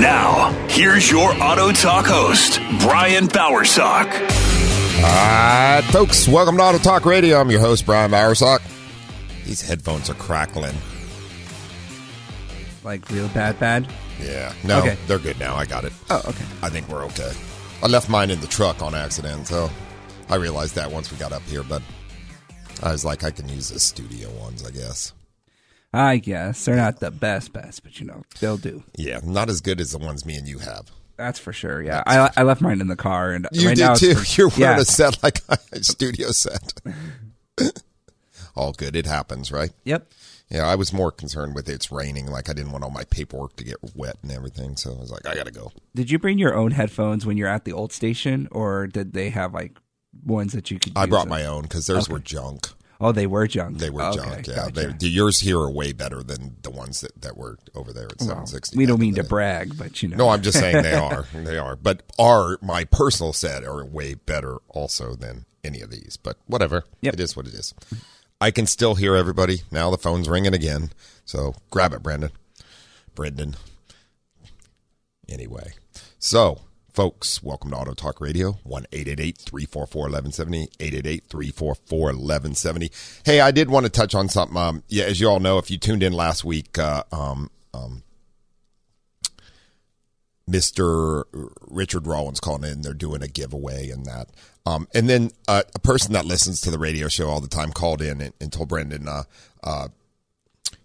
Now, here's your Auto Talk host, Brian Bowersock. All right, folks, welcome to Auto Talk Radio. I'm your host, Brian Bowersock. These headphones are crackling. Like real bad, bad. Yeah, no, Okay. they're good now. I got it. Oh, okay. I think we're okay. I left mine in the truck on accident, so I realized that once we got up here, but I was like, I can use the studio ones, I guess. I guess they're not the best, best, but you know they'll do. Yeah, not as good as the ones me and you have. That's for sure. Yeah, I, I left mine in the car, and you right did now too. For, You're wearing yeah, a set like a studio set. All good. It happens, right? Yep. Yeah, I was more concerned with it's raining. Like I didn't want all my paperwork to get wet and everything. So I was like, I gotta go. Did you bring your own headphones when you're at the old station, or did they have like ones that you could? I brought them? my own because theirs Okay. were junk. Oh, they were junk. They were Okay, junk. Yeah, gotcha. they, the yours here are way better than the ones that, that were over there at Well, seven sixty. we don't mean to brag, but you know. No, I'm just saying they are. They are. But are my personal set are way better also than any of these. But whatever. Yep. It is what it is. I can still hear everybody. Now the phone's ringing again. So grab it, Brendan. Brendan. Anyway. So, folks, welcome to Auto Talk Radio. 1 344 1170. 888 344 1170. Hey, I did want to touch on something. Um, yeah, as you all know, if you tuned in last week, uh, um, um, Mr. Richard Rawlings calling in. They're doing a giveaway and that. Um, and then uh, a person that listens to the radio show all the time called in and, and told Brendan, uh, uh,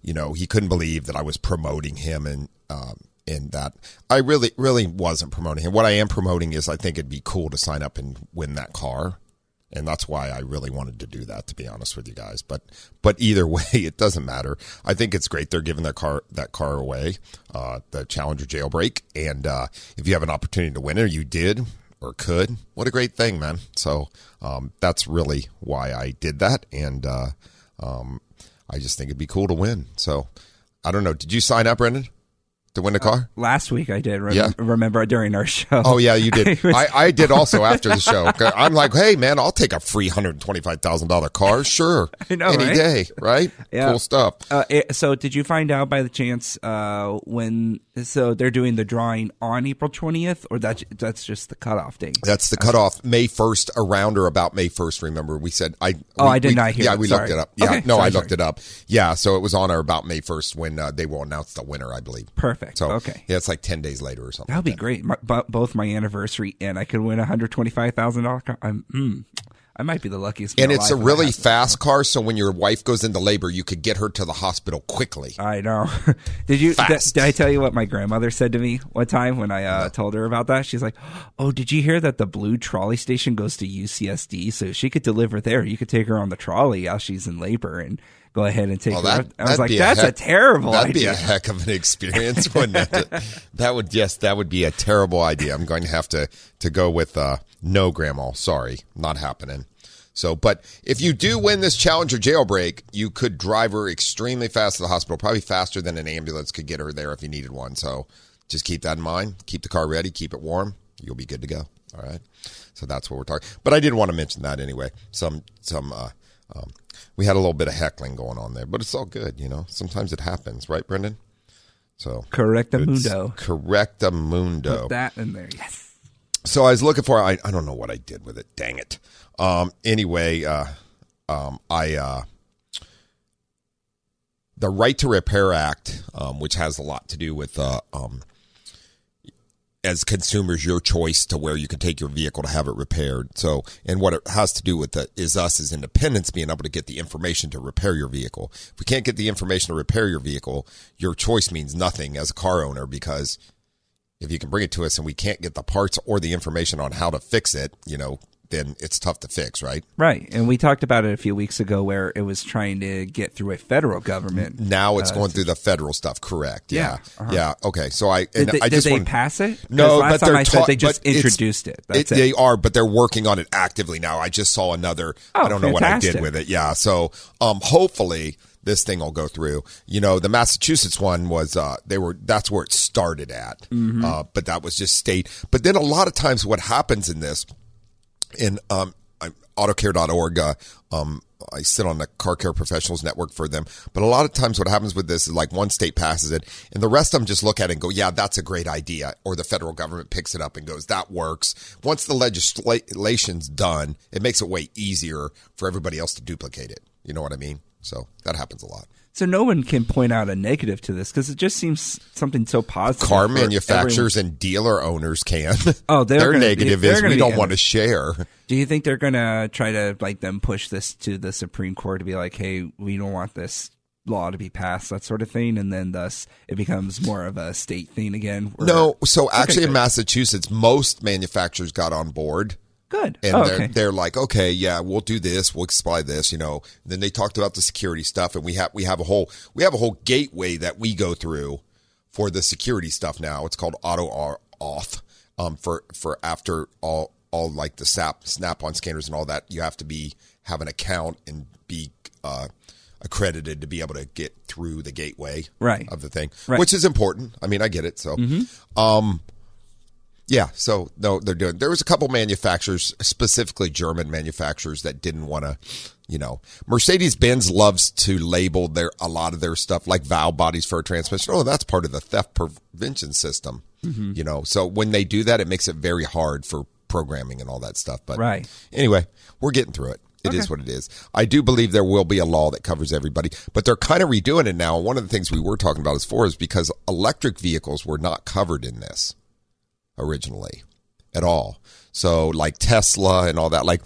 you know, he couldn't believe that I was promoting him and um, and that I really, really wasn't promoting him. What I am promoting is I think it'd be cool to sign up and win that car. And that's why I really wanted to do that, to be honest with you guys. But but either way, it doesn't matter. I think it's great they're giving that car that car away, uh, the Challenger Jailbreak. And uh, if you have an opportunity to win it, or you did or could, what a great thing, man. So um, that's really why I did that, and uh, um, I just think it'd be cool to win. So I don't know. Did you sign up, Brendan, to win a car? Last week I did. Rem- Yeah. Remember during our show? Oh yeah, you did. I was- I, I did also after the show. I'm like, hey man, I'll take a free hundred twenty five thousand dollar car, sure, I know, any right? day, right? Yeah. Cool stuff. Uh, it- so did you find out by the chance uh, when? So they're doing the drawing on April twentieth, or that's that's just the cutoff date? That's the cutoff, May first, around or about May first. Remember, we said I. Oh, we- I did we- not hear Yeah, that. we Sorry. looked it up. Yeah, Okay, no, sorry, I looked sorry. it up. Yeah, so it was on or about May first when uh, they will announce the winner, I believe. Perfect. So okay. yeah, it's like ten days later or something. That would be like great. My, bo- both my anniversary and I could win hundred twenty five thousand dollar car. I'm, mm, I might be the luckiest. man And it's a that really fast car, so when your wife goes into labor, you could get her to the hospital quickly. I know. did you? Did, did I tell you what my grandmother said to me one time when I uh, told her about that? She's like, "Oh, did you hear that the blue trolley station goes to UCSD? So she could deliver there. You could take her on the trolley while she's in labor and go ahead and take her." that- up." I was like, a "That's a, heck- terrible That'd idea." be a heck of an experience, wouldn't it? that would yes, that would be a terrible idea. I'm going to have to to go with uh, no, Grandma. Sorry, not happening. So, but if you do win this Challenger jailbreak, you could drive her extremely fast to the hospital, probably faster than an ambulance could get her there if you needed one. So, just keep that in mind. Keep the car ready, keep it warm. You'll be good to go. All right. So that's what we're talking. But I did want to mention that anyway. Some some uh, um, we had a little bit of heckling going on there, but it's all good. You know, sometimes it happens, right, Brendan? So Correctamundo. Correctamundo. Put that in there. Yes. So I was looking for I, I don't know what I did with it. Dang it. Um anyway, uh um, I uh, the Right to Repair Act, um, which has a lot to do with uh, um, as consumers your choice to where you can take your vehicle to have it repaired. So, and what it has to do with the, is us as independents being able to get the information to repair your vehicle. If we can't get the information to repair your vehicle, your choice means nothing as a car owner because if you can bring it to us and we can't get the parts or the information on how to fix it, you know, then it's tough to fix, right? Right. And we talked about it a few weeks ago where it was trying to get through a federal government. Now it's uh, going through the federal stuff, correct? Yeah. Yeah, Yeah. uh-huh. Okay. So I, Did and they, I did they pass it? No, last but time they're said they just introduced it. That's it. They are, but they're working on it actively now. I just saw another. Oh, I don't know what I did with it. Yeah. So, um, hopefully this thing will go through. You know, the Massachusetts one was, uh, they were, that's where it started at. Mm-hmm. Uh, but that was just state. But then a lot of times what happens in this, in, um, I'm autocare.org, uh, um, I sit on the car care professionals network for them. But a lot of times what happens with this is like one state passes it and the rest of them just look at it and go, yeah, that's a great idea. Or the federal government picks it up and goes, that works. Once the legislation's done, it makes it way easier for everybody else to duplicate it. You know what I mean? So that happens a lot. So no one can point out a negative to this because it just seems something so positive. Car manufacturers and dealer owners can. Oh, they're their gonna negative they're is we don't want to share. Do you think they're gonna try to like them push this to the Supreme Court to be like, hey, we don't want this law to be passed, that sort of thing, and then thus it becomes more of a state thing again? No, so actually in good. Massachusetts, most manufacturers got on board. Good. and oh, they're okay. they're like, okay, yeah, we'll do this, we'll supply this, you know. Then they talked about the security stuff, and we have we have a whole we have a whole gateway that we go through for the security stuff now. It's called Auto R- Auth. Um, for for after all all like the SAP snap on scanners and all that, you have to be have an account and be uh, accredited to be able to get through the gateway Right. of the thing, Right. which is important. I mean, I get it. So, um, yeah, so no, they're doing. There was a couple manufacturers, specifically German manufacturers, that didn't want to. You know, Mercedes Benz loves to label their a lot of their stuff like valve bodies for a transmission. Oh, that's part of the theft prevention system. Mm-hmm. You know, so when they do that, it makes it very hard for programming and all that stuff. But Right. anyway, we're getting through it. It is what it is. I do believe there will be a law that covers everybody, but they're kind of redoing it now. One of the things we were talking about as far is because electric vehicles were not covered in this originally at all. So like Tesla and all that, like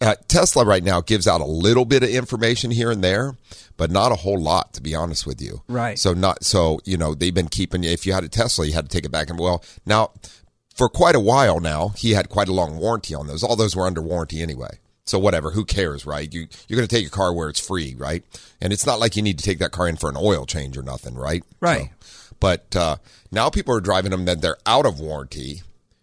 uh, Tesla right now gives out a little bit of information here and there, but not a whole lot, to be honest with you. Right. So not so you know they've been keeping. If you had a Tesla, you had to take it back. And well, now for quite a while now, he had quite a long warranty on those. All those were under warranty anyway. So whatever, who cares, right? You you're going to take your car where it's free, right? And it's not like you need to take that car in for an oil change or nothing, right? Right. So, but uh, now people are driving them that they're out of warranty,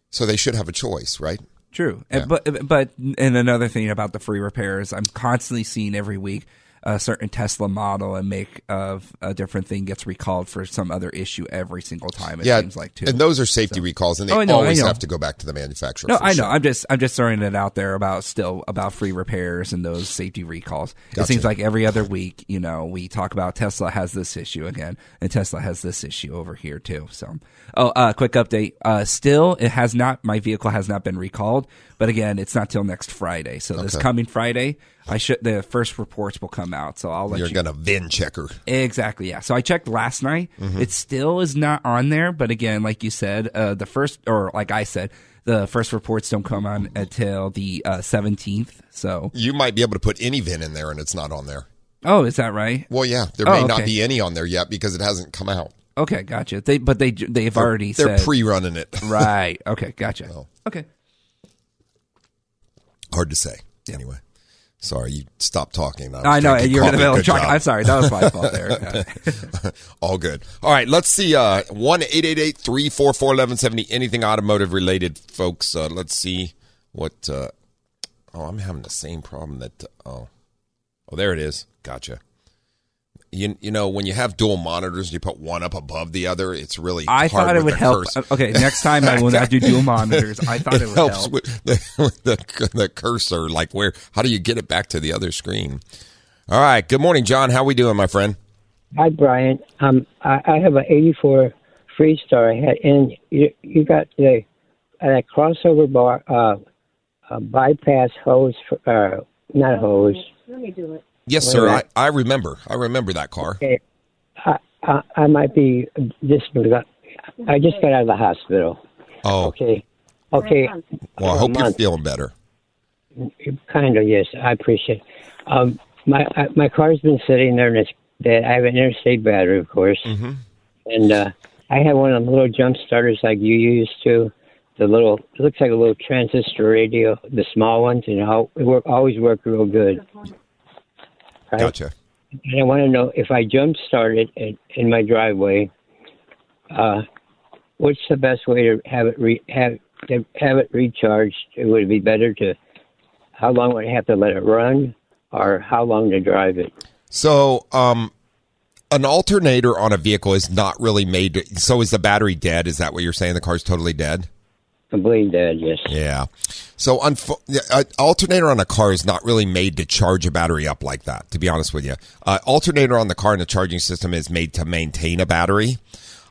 so they should have a choice, right? True, And but but and another thing about the free repairs, I'm constantly seeing every week a certain Tesla model and make of a different thing gets recalled for some other issue every single time. It yeah, seems like too. and those are safety recalls, and they Oh, know, always have to go back to the manufacturer. no, I know. sure. I'm just I'm just throwing it out there about still about free repairs and those safety recalls. It seems like every other week, you know, we talk about Tesla has this issue again, and Tesla has this issue over here too. So, oh, uh, quick update. Uh, still, it has not. My vehicle has not been recalled, but again, it's not till next Friday. So this coming Friday, I should the first reports will come out. So I'll let You're you. are going to VIN checker. Exactly. Yeah. So I checked last night. Mm-hmm. It still is not on there, but again, like you said, uh, the first or like I said, the first reports don't come on until the uh, seventeenth. so, You might be able to put any VIN in there, and it's not on there. oh, is that right? Well, yeah, there Oh, may not be any on there yet because it hasn't come out. Okay, gotcha. They but they they've already They're said pre-running it. right. Okay, gotcha. Okay. Hard to say. Anyway, sorry, you stopped talking. was I know you're in the middle of talking. I'm sorry. That was my fault there. All good. All right, let's see. Uh, one eight eight eight three four four eleven seventy. Anything automotive related, folks? Uh, let's see what. Uh, oh, I'm having the same problem that. oh, oh, there it is. Gotcha. You you know when you have dual monitors, and you put one up above the other. It's really. I hard thought it would help. cursor. Okay, next time I will not do dual monitors. I thought it, it would helps help. with the, with the the cursor. Like where? How do you get it back to the other screen? All right. Good morning, John. How we doing, my friend? Hi, Brian. Um, I, I have an '84 Freestar. I had, and you, you got the uh, that crossover bar, uh, uh, bypass hose, for, uh, not hose, Let me do it. Yes, Wait sir. I. I remember. I remember that car. Okay. I, I, I might be just. I just got out of the hospital. Oh, Okay. Okay. well, I hope you're feeling better. Kind of, yes. I appreciate. Um, my I, my car's been sitting there, and it's dead. I have an interstate battery, of course, Mm-hmm. and uh, I have one of the little jump starters like you used to. The little, it looks like a little transistor radio, the small ones, and how it work, always work real good. Right? Gotcha. And I want to know if I jump start it in, in my driveway, uh, what's the best way to have it re, have to have it recharged? It would be better to how long would I have to let it run, or how long to drive it? So, um, an alternator on a vehicle is not really made. To, so, is the battery dead? Is that what you're saying? The car's totally dead. Completely dead. Yes. Yeah. So, unfo- an alternator on a car is not really made to charge a battery up like that. To be honest with you, uh, alternator on the car and the charging system is made to maintain a battery.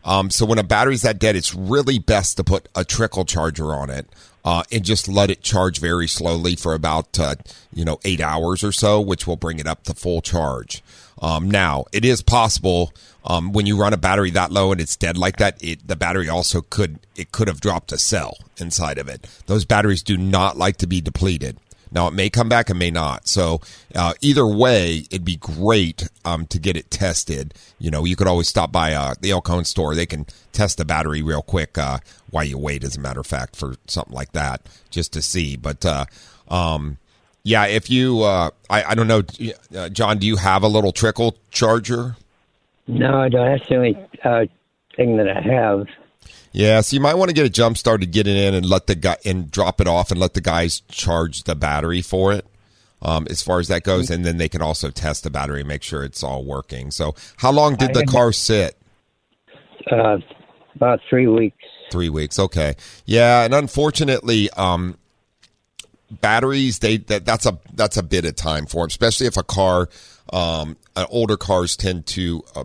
Um, so when a battery's that dead, it's really best to put a trickle charger on it uh, and just let it charge very slowly for about uh, you know eight hours or so, which will bring it up to full charge. Um, now, it is possible um, when you run a battery that low and it's dead like that, it, the battery also could it could have dropped a cell inside of it. Those batteries do not like to be depleted. Now it may come back, it may not. So uh, either way, it'd be great um, to get it tested. You know, you could always stop by uh, the El Cajon store; they can test the battery real quick uh, while you wait. As a matter of fact, for something like that, just to see. But uh, um, yeah, if you, uh, I, I don't know, uh, John, do you have a little trickle charger? No, I don't. That's the only uh, thing that I have. Yeah, so you might want to get a jump start to get it in and let the guy and drop it off and let the guys charge the battery for it. Um, as far as that goes, and then they can also test the battery and make sure it's all working. So, how long did the car sit? Uh, about three weeks. Three weeks. Okay. Yeah, and unfortunately, um, batteries they that, that's a that's a bit of time for them, especially if a car, um, uh, older cars tend to uh,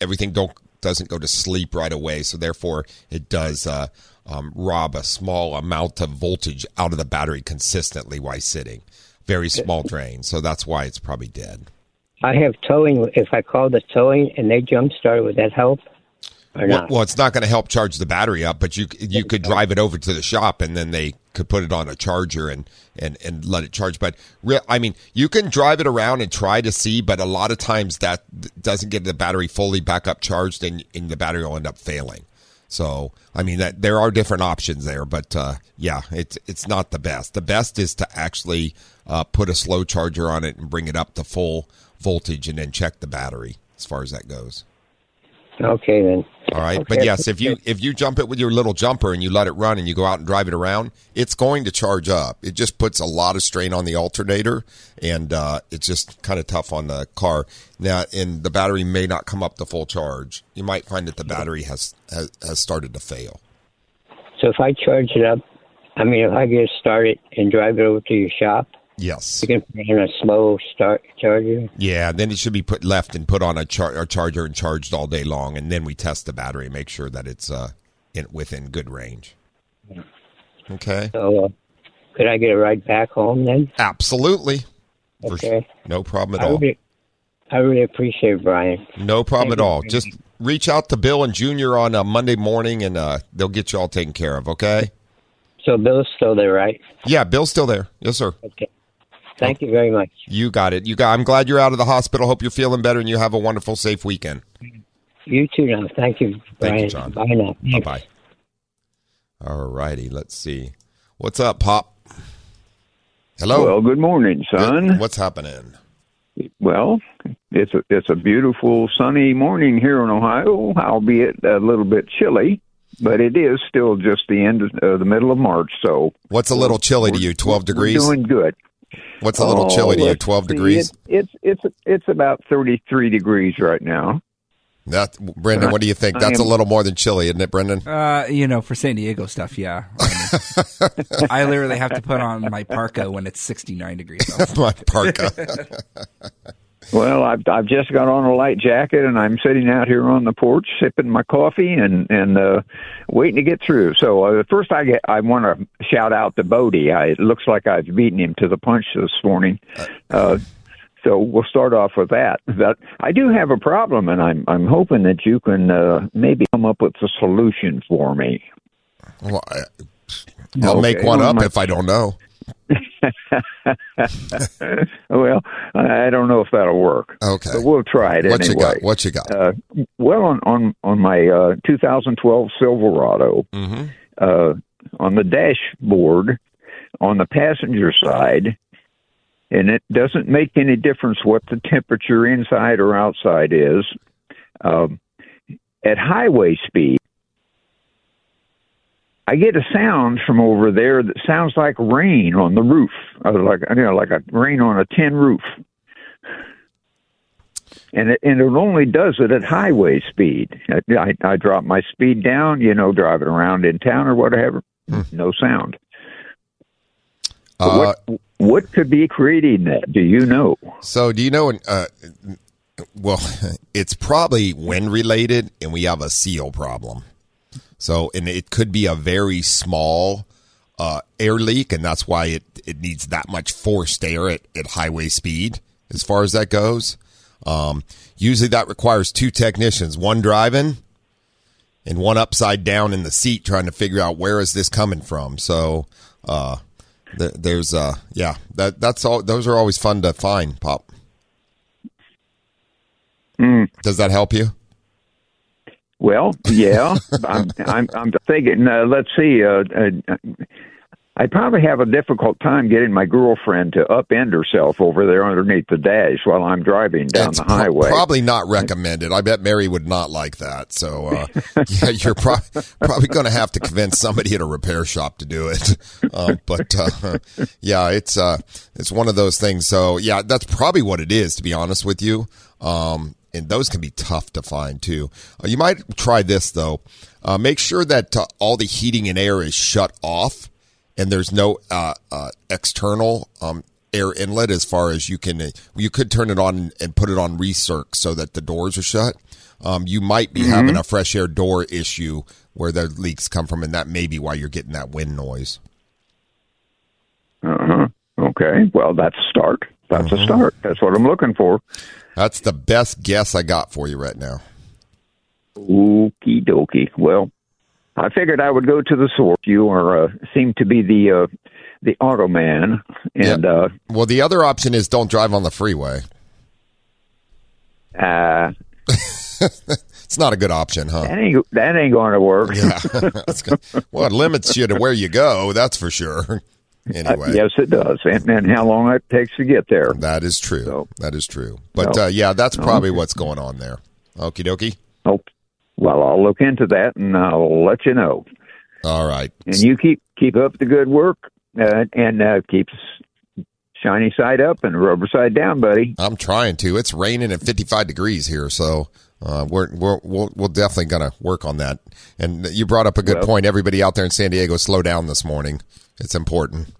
everything don't doesn't go to sleep right away, so therefore it does uh, um, rob a small amount of voltage out of the battery consistently while sitting. Very small drain, so that's why it's probably dead. I have towing. If I call the towing and they jump start, would that help Well, well, it's not going to help charge the battery up, but you you could drive it over to the shop and then they could put it on a charger and and and let it charge. But real, I mean, you can drive it around and try to see, but a lot of times that doesn't get the battery fully back up charged, and, and the battery will end up failing. So, I mean, that there are different options there, but uh, yeah, it's it's not the best. The best is to actually uh, put a slow charger on it and bring it up to full voltage, and then check the battery as far as that goes. Okay then. All right, Okay. but yes, if you if you jump it with your little jumper and you let it run and you go out and drive it around, it's going to charge up. It just puts a lot of strain on the alternator, and uh, it's just kind of tough on the car. Now, and the battery may not come up to full charge. You might find that the battery has has, has started to fail. So if I charge it up, I mean, if I get it started and drive it over to your shop, Yes. you can put in a slow start charger. Yeah, then it should be put left and put on a, char- a charger and charged all day long, and then we test the battery, make sure that it's uh, in, within good range. Okay. So uh, could I get it right back home then? Absolutely. Okay. sure. No problem at I all. really, I really appreciate it, Brian. No problem Thank at all. Just reach out to Bill and Junior on a Monday morning, and uh, they'll get you all taken care of. Okay? So Bill's still there, right? Yeah, Bill's still there. Yes, sir. Okay. Thank you very much. You got it. You got. I'm glad you're out of the hospital. Hope you're feeling better, and you have a wonderful, safe weekend. You too now. Thank you, Brian. Thank you, John. Bye now. Bye bye. All righty. Let's see. What's up, Pop? Hello. Well, good morning, son. What's happening? Well, it's a it's a beautiful sunny morning here in Ohio, albeit a little bit chilly, but it is still just the end of uh, the middle of March. So What's a little chilly to you? Twelve we're degrees. doing good. What's a little Oh, chilly to you? Twelve see. degrees. It, it's it's it's about thirty three degrees right now. That Brendan, what do you think? I That's a little more than chilly, isn't it, Brendan? Uh, you know, for San Diego stuff, yeah. I, mean, I literally have to put on my parka when it's 69 degrees. My parka. Well, I've I've just got on a light jacket and I'm sitting out here on the porch sipping my coffee and and uh, waiting to get through. So uh, first, I get I want to shout out to Bodie. I, it looks like I've beaten him to the punch this morning. Uh, so we'll start off with that. But I do have a problem, and I'm I'm hoping that you can uh, maybe come up with a solution for me. Well, I, will okay. make one up my, if I don't know. well, I don't know if that'll work. Okay, but we'll try it what anyway. You got? What you got? Uh, well, on on on my uh, 2012 Silverado, mm-hmm. uh, on the dashboard, on the passenger side, and it doesn't make any difference what the temperature inside or outside is. Um, at highway speed, I get a sound from over there that sounds like rain on the roof, like you know, like a rain on a tin roof. And it, and it only does it at highway speed. I, I, I drop my speed down, you know, driving around in town or whatever, hmm. no sound. Uh, what what could be creating that? Do you know? So, do you know? Uh, well, it's probably wind related, and we have a seal problem. So, and it could be a very small uh, air leak, and that's why it, it needs that much forced air at, at highway speed as far as that goes. Um, usually that requires two technicians, one driving and one upside down in the seat trying to figure out where is this coming from. So, uh, there's, uh, yeah, that, that's all. Those are always fun to find, Pop. Mm. Does that help you? Well, yeah, I'm, I'm, I'm thinking. Uh, let's see. Uh, uh, I'd probably have a difficult time getting my girlfriend to upend herself over there underneath the dash while I'm driving down it's the highway. Pro- probably not recommended. I bet Mary would not like that. So, uh, yeah, you're pro- probably going to have to convince somebody at a repair shop to do it. Uh, but uh, yeah, it's uh, it's one of those things. So, yeah, that's probably what it is. To be honest with you, um, and those can be tough to find too. Uh, you might try this though. Uh, make sure that uh, all the heating and air is shut off, and there's no uh, uh, external um, air inlet. As far as you can, you could turn it on and put it on recirc so that the doors are shut. Um, you might be mm-hmm. having a fresh air door issue where the leaks come from, and that may be why you're getting that wind noise. Uh huh. Okay. Well, that's a start. That's mm-hmm. a start. That's what I'm looking for. That's the best guess I got for you right now. Okie dokie. Well, I figured I would go to the source. You are uh, seem to be the uh, the auto man, and uh, well, the other option is don't drive on the freeway. Uh, it's not a good option, huh? That ain't that ain't going to work. yeah, well, it limits you to where you go. That's for sure. Anyway, uh, yes, it does, and, and how long it takes to get there. That is true. So, that is true. But so, uh, yeah, that's probably okay. what's going on there. Okie dokie. Oh, well, I'll look into that and I'll let you know. All right. And you keep keep up the good work uh, and uh, keep shiny side up and rubber side down, buddy. I'm trying to. It's raining at 55 degrees here, so uh, we're, we're we're we're definitely going to work on that. And you brought up a good well, point. Everybody out there in San Diego, slow down this morning. It's important.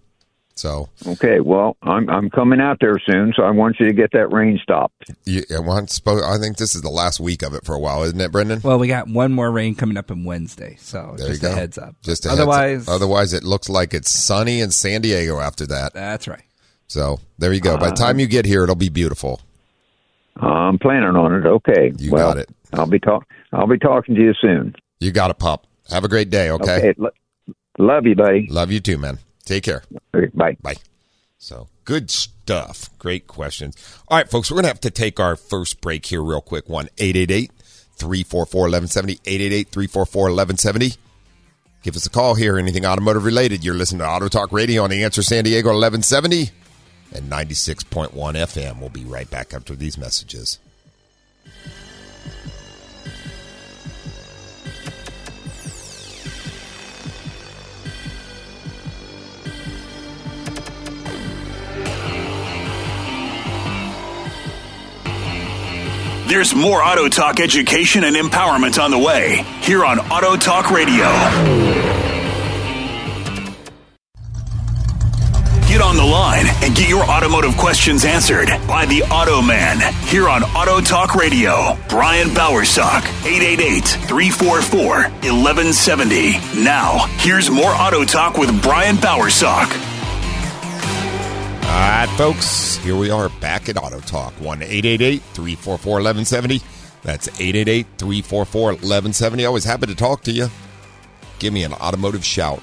So okay, well, I'm I'm coming out there soon, so I want you to get that rain stopped. Yeah, well, I think this is the last week of it for a while, isn't it, Brendan? Well, we got one more rain coming up on Wednesday, so there just a heads up. Just otherwise, up. otherwise, it looks like it's sunny in San Diego after that. That's right. So there you go. By the time you get here, it'll be beautiful. I'm planning on it. Okay, you well, got it. I'll be talk. I'll be talking to you soon. You got it, Pop. Have a great day. Okay. okay. Love you, buddy. Love you too, man. Take care. Bye. Bye. So good stuff. Great questions. All right, folks, we're going to have to take our first break here real quick. 1 888 344 1170. 888 344 1170. Give us a call here. Anything automotive related. You're listening to Auto Talk Radio on the Answer San Diego 1170 and 96.1 FM. We'll be right back after these messages. There's more Auto Talk education and empowerment on the way here on Auto Talk Radio. Get on the line and get your automotive questions answered by the Auto Man here on Auto Talk Radio. Brian Bowersock, 888-344-1170. Now, here's more Auto Talk with Brian Bowersock. All right, folks, here we are back at Auto Talk. 1 344 1170. That's 888 344 1170. Always happy to talk to you. Give me an automotive shout,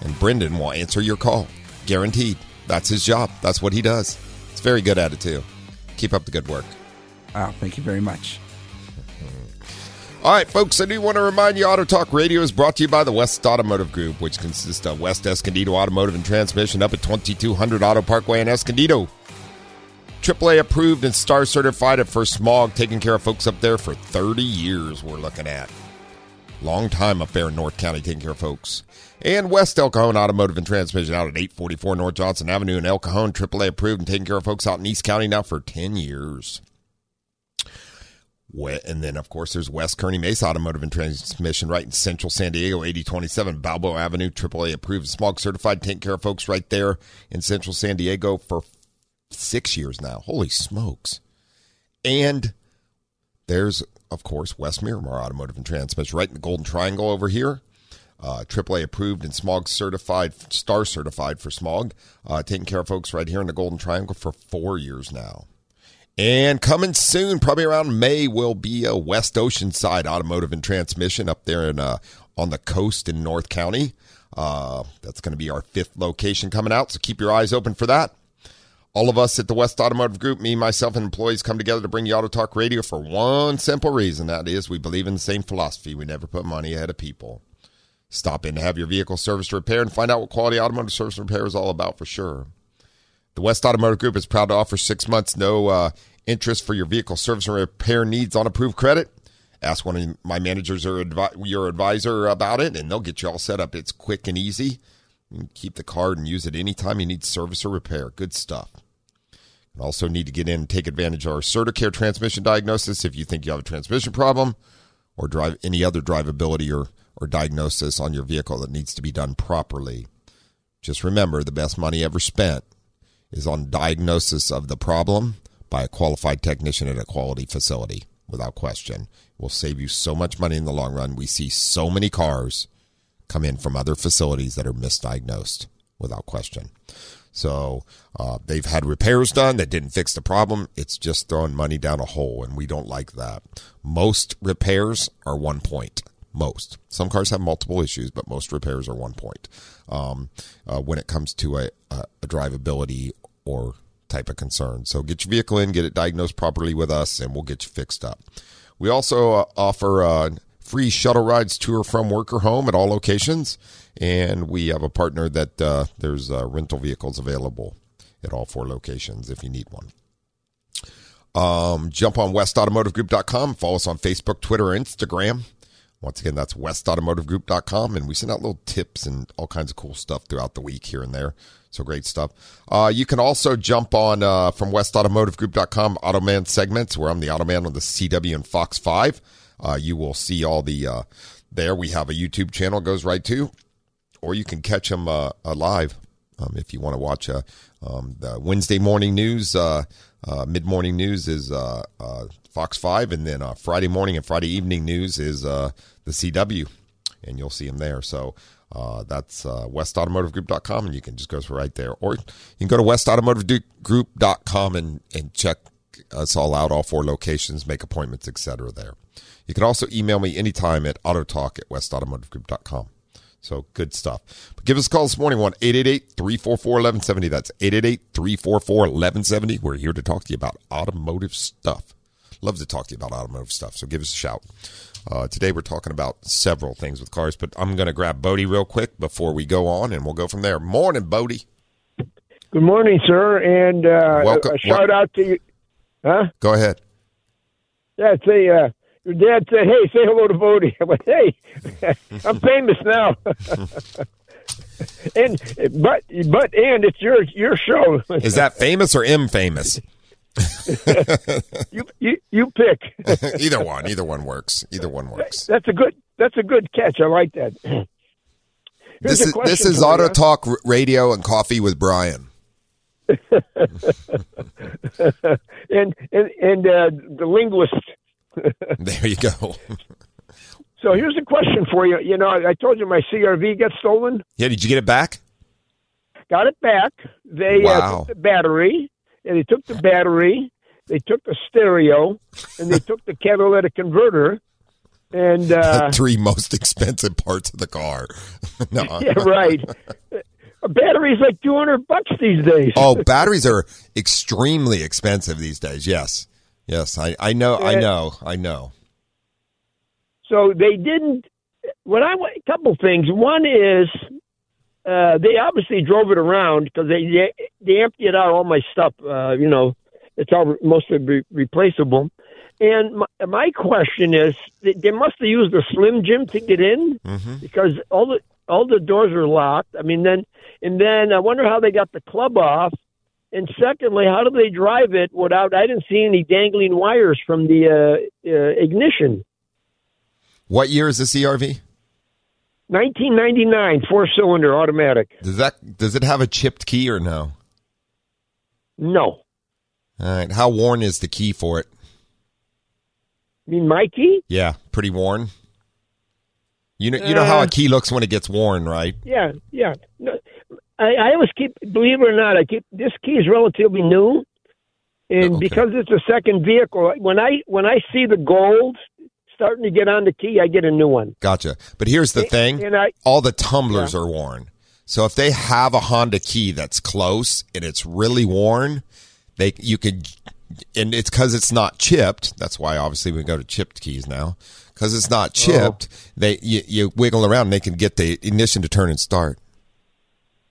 and Brendan will answer your call. Guaranteed. That's his job. That's what he does. It's very good at it, too. Keep up the good work. Wow, thank you very much. All right, folks, I do want to remind you Auto Talk Radio is brought to you by the West Automotive Group, which consists of West Escondido Automotive and Transmission up at 2200 Auto Parkway in Escondido. AAA approved and star certified at First Smog, taking care of folks up there for 30 years, we're looking at. Long time up there in North County taking care of folks. And West El Cajon Automotive and Transmission out at 844 North Johnson Avenue in El Cajon, AAA approved and taking care of folks out in East County now for 10 years. And then, of course, there's West Kearny Mesa Automotive and Transmission right in central San Diego, 8027 Balboa Avenue, AAA approved, smog certified. Taking care of folks right there in central San Diego for six years now. Holy smokes. And there's, of course, West Miramar Automotive and Transmission right in the Golden Triangle over here. Uh, AAA approved and smog certified, star certified for smog. Uh, taking care of folks right here in the Golden Triangle for four years now. And coming soon, probably around May, will be a West Oceanside Automotive and Transmission up there in uh, on the coast in North County. Uh, that's going to be our fifth location coming out, so keep your eyes open for that. All of us at the West Automotive Group, me, myself, and employees come together to bring you Auto Talk Radio for one simple reason. That is, we believe in the same philosophy. We never put money ahead of people. Stop in to have your vehicle serviced or repaired and find out what quality automotive service and repair is all about for sure. The West Automotive Group is proud to offer six months no uh, interest for your vehicle service and repair needs on approved credit. Ask one of my managers or advi- your advisor about it, and they'll get you all set up. It's quick and easy. You keep the card and use it anytime you need service or repair. Good stuff. You also need to get in and take advantage of our CertiCare transmission diagnosis if you think you have a transmission problem or drive any other drivability or, or diagnosis on your vehicle that needs to be done properly. Just remember the best money ever spent is on diagnosis of the problem by a qualified technician at a quality facility, without question. It will save you so much money in the long run. We see so many cars come in from other facilities that are misdiagnosed, without question. So uh, they've had repairs done that didn't fix the problem. It's just throwing money down a hole, and we don't like that. Most repairs are one point. Most. Some cars have multiple issues, but most repairs are one point um, uh, when it comes to a, a, a drivability or type of concern. So get your vehicle in, get it diagnosed properly with us, and we'll get you fixed up. We also uh, offer uh, free shuttle rides to or from work or home at all locations, and we have a partner that uh, there's uh, rental vehicles available at all four locations if you need one. Um, jump on westautomotivegroup.com. Follow us on Facebook, Twitter, Instagram. Once again, that's westautomotivegroup.com, and we send out little tips and all kinds of cool stuff throughout the week here and there. So great stuff. Uh, you can also jump on uh, from westautomotivegroup.com Automan segments where I'm the Automan on the CW and Fox 5. Uh, you will see all the uh, there. We have a YouTube channel goes right to, or you can catch them uh, live um, if you want to watch uh, um, the Wednesday morning news. Mid morning news is Fox 5, and then Friday morning and Friday evening news is the CW, and you'll see them there. So uh, that's uh, westautomotivegroup.com, and you can just go right there. Or you can go to westautomotivegroup.com and, and check us all out, all four locations, make appointments, etc. there. You can also email me anytime at autotalk at westautomotivegroup.com. So good stuff. But give us a call this morning, 1 888 344 1170. That's 888 344 1170. We're here to talk to you about automotive stuff. Love to talk to you about automotive stuff. So give us a shout. Uh, today we're talking about several things with cars, but I'm going to grab Bodie real quick before we go on, and we'll go from there. Morning, Bodie. Good morning, sir, and uh, Welcome. a shout out to you. Huh? Go ahead. Yeah, say uh, your dad said, "Hey, say hello to Bodie." I went, "Hey, I'm famous now." and but but and it's your your show. Is that famous or infamous? you, you you pick. either one. Either one works. Either one works. That's a good. That's a good catch. I like that. this is this is Auto you. Talk Radio and Coffee with Brian. and and and uh, the linguist. there you go. so here's a question for you. You know, I told you my CRV got stolen. Yeah, did you get it back? got it back. They uh, took the battery, and they took the battery. They took the stereo, and they took the catalytic converter, and uh, the three most expensive parts of the car. no. yeah, right. A battery's like two hundred bucks these days. Oh, batteries are extremely expensive these days. Yes. Yes, I, I know, I know, I know. So they didn't. What I a couple things. One is uh, they obviously drove it around because they, they they emptied out all my stuff. Uh, you know, it's all mostly re- replaceable. And my, my question is, they, they must have used a Slim Jim to get in because all the all the doors are locked. I mean, then and then I wonder how they got the club off. And secondly, how do they drive it without? I didn't see any dangling wires from the uh, uh, ignition. What year is this CRV? 1999 four cylinder automatic. Does that does it have a chipped key or no? No. All right. How worn is the key for it? I mean, my key? Yeah, pretty worn. You know, you know how Uh, a key looks when it gets worn, right? Yeah, yeah. No, I, I always keep, believe it or not, I keep this key is relatively new, and Okay. because it's a second vehicle, when I when I see the gold starting to get on the key, I get a new one. Gotcha. But here's the And- thing: and I- all the tumblers are worn. So if they have a Honda key that's close and it's really worn, they you could, and it's because it's not chipped. That's why obviously we go to chipped keys now because it's not oh. chipped. They you, you wiggle around and they can get the ignition to turn and start.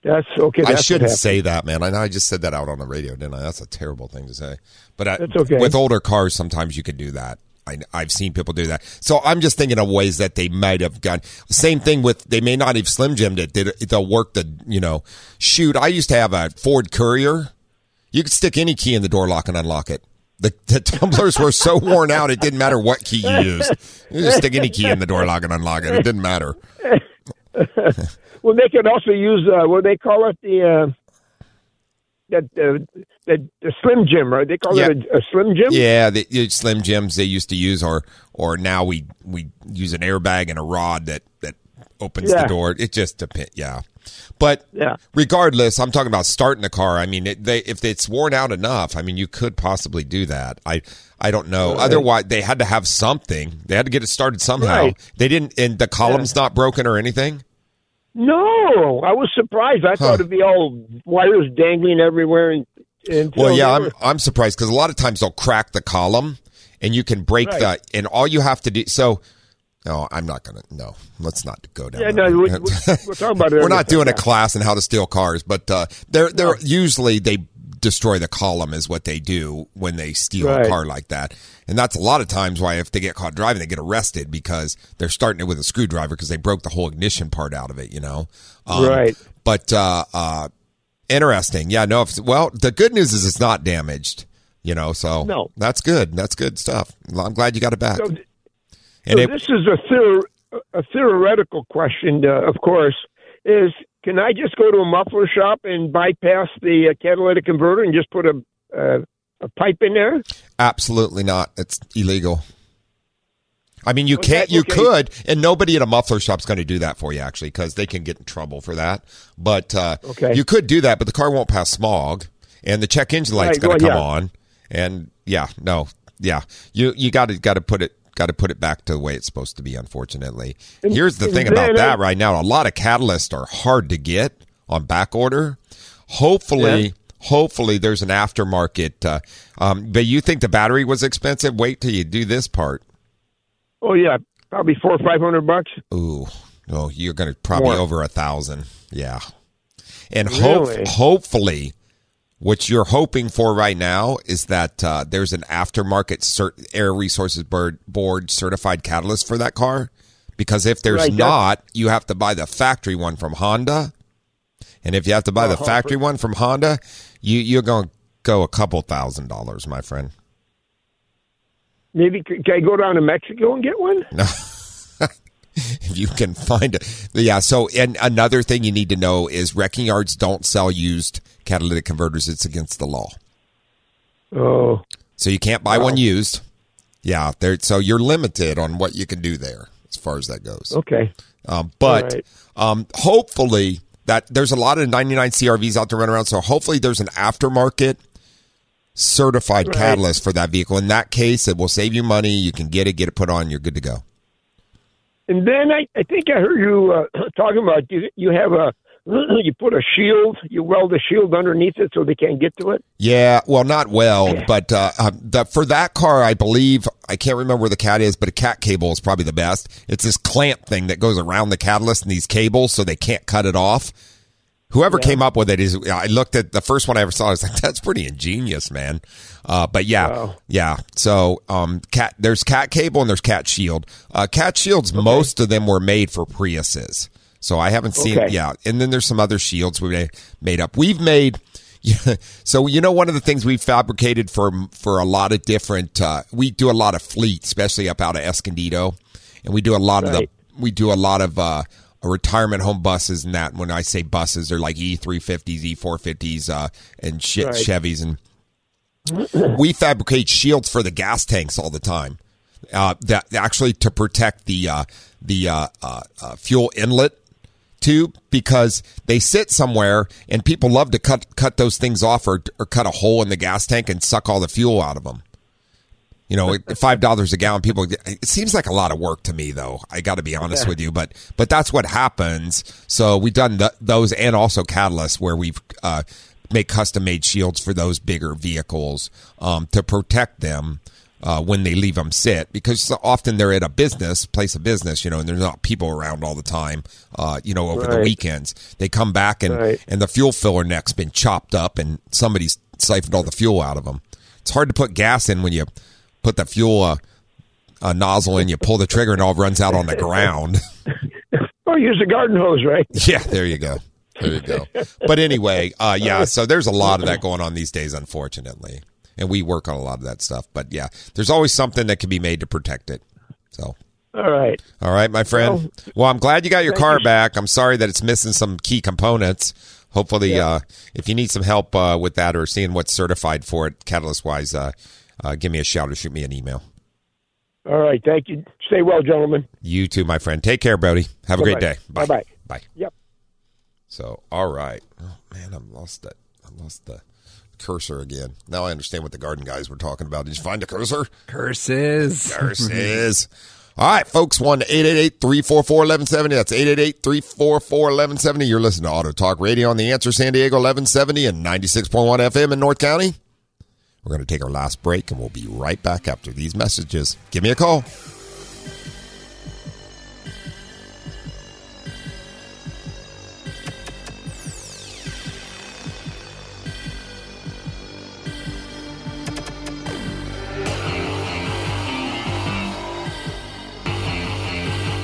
That's okay. I That's what shouldn't say that, man. I know I just said that out on the radio, didn't I? That's a terrible thing to say. But I, okay. with older cars, sometimes you can do that. I, I've seen people do that. So I'm just thinking of ways that they might have gone. Same thing with they may not have slim jimmed it. Did they'll work the you know shoot? I used to have a Ford Courier. You could stick any key in the door lock and unlock it. The, the tumblers were so worn out, it didn't matter what key you used. You just stick any key in the door lock and unlock it. It didn't matter. Well, they could also use uh, what they call it the uh, that uh, the, the Slim Jim, right? They call Yeah. it a, a Slim Jim. Yeah, the, the Slim Jims they used to use, or or now we we use an airbag and a rod that that opens Yeah. the door. It just depends. Yeah, but Yeah. regardless, I'm talking about starting the car. I mean, it, they if it's worn out enough, I mean, you could possibly do that. I I don't know. Otherwise, they had to have something. They had to get it started somehow. Right. They didn't, and the column's not broken or anything. No, I was surprised. I thought it'd be all wires dangling everywhere. And, Well, yeah, I'm were- I'm surprised because a lot of times they'll crack the column, and you can break Right. the, and all you have to do. So, no, I'm not gonna. No, let's not go down. Yeah, that no, we, we're talking about. We're not doing a class on how to steal cars, but uh, they're they're usually they destroy the column is what they do when they steal Right. a car like that, and that's a lot of times why if they get caught driving, they get arrested because they're starting it with a screwdriver because they broke the whole ignition part out of it. You know, Um, Right. But uh, uh, interesting, yeah. No, if, well, the good news is it's not damaged. You know, so No. that's good. That's good stuff. I'm glad you got it back. So, and so it, this is a, theor- a theoretical question, uh, of course. Is can I just go to a muffler shop and bypass the uh, catalytic converter and just put a uh, a pipe in there? Absolutely not. It's illegal. I mean, you Okay, can't. You okay. could, and nobody at a muffler shop's going to do that for you, actually, because they can get in trouble for that. But uh, Okay. you could do that, but the car won't pass smog, and the check engine light's Right, going to well, come yeah. on, and yeah, no, yeah, you you got to got to put it got to put it back to the way it's supposed to be. Unfortunately, And- here's the thing about that right now: a lot of catalysts are hard to get on back order. Hopefully. Yeah. Hopefully, there's an aftermarket. Uh, um, but you think the battery was expensive? Wait till you do this part. Oh yeah, probably four or five hundred bucks. Ooh, oh, you're going to probably More. over a thousand. Yeah, and hope hopefully, what you're hoping for right now is that uh, there's an aftermarket cert- Air Resources Board, Board certified catalyst for that car. Because if there's Right, not, you have to buy the factory one from Honda. And if you have to buy the Uh-huh. factory one from Honda, you you're going to go a couple thousand dollars, my friend. Maybe can I go down to Mexico and get one? No. if you can find it. Yeah. So, and another thing you need to know is wrecking yards don't sell used catalytic converters. It's against the law. Oh, So you can't buy one used. Yeah. There. So you're limited on what you can do there as far as that goes. okay. Um, but right. um, hopefully that there's a lot of 99 CRVs out there running around. So hopefully there's an aftermarket certified Right. catalyst for that vehicle. In that case, it will save you money. You can get it, get it put on. You're good to go. And then I, I think I heard you uh, talking about you, you have a you put a shield, you weld a shield underneath it so they can't get to it. Yeah, well, not weld, but uh, uh, the, for that car, I believe I can't remember where the cat is, but a cat cable is probably the best. It's this clamp thing that goes around the catalyst and these cables, so they can't cut it off. Whoever came up with it is, I looked at the first one I ever saw. I was like, that's pretty ingenious, man. Uh, but yeah, yeah. So, um, cat, there's cat cable and there's cat shield. Uh, cat shields, most of them were made for Priuses. So I haven't seen, Okay. yeah. And then there's some other shields we made up. We've made, yeah, so you know, one of the things we've fabricated for, for a lot of different, uh, we do a lot of fleet, especially up out of Escondido. And we do a lot of the, we do a lot of, uh, retirement home buses and that when I say buses, they're like E350s, E450s, uh, and sh- Right. Chevys. And we fabricate shields for the gas tanks all the time. Uh, that actually to protect the, uh, the, uh, fuel inlet tube because they sit somewhere and people love to cut, cut those things off or, or cut a hole in the gas tank and suck all the fuel out of them. You know, five dollars a gallon. People, it seems like a lot of work to me, though. I got to be honest with you, but but that's what happens. So we've done th- those and also catalysts where we've uh, make custom made shields for those bigger vehicles um, to protect them. Uh, when they leave them sit, because often they're at a business place of business, you know, and there's not people around all the time, uh, you know, over the weekends. They come back and Right. and the fuel filler neck's been chopped up, and somebody's siphoned all the fuel out of them. It's hard to put gas in when you put the fuel uh, uh, nozzle and you pull the trigger, and it all runs out on the ground. Or use a garden hose, right? yeah, there you go. There you go. But anyway, uh, yeah, so there's a lot of that going on these days, unfortunately. And we work on a lot of that stuff. But yeah, there's always something that can be made to protect it. So. All right. All right, my friend. Well, I'm glad you got your car you. back. I'm sorry that it's missing some key components. Hopefully, uh, if you need some help uh, with that or seeing what's certified for it, catalyst wise, uh, uh, give me a shout or shoot me an email. All right. Thank you. Stay well, gentlemen. You too, my friend. Take care, Brody. Have a great day. Bye. Bye-bye. Bye. Yep. So, all right. Oh man, I lost that. I lost the cursor again. Now I understand what the garden guys were talking about. Did you find the cursor? Curses. Curses. All right, folks, 1 344 1170. That's 888 344 1170. You're listening to Auto Talk Radio on the Answer San Diego 1170 and 96.1 FM in North County. We're going to take our last break and we'll be right back after these messages. Give me a call.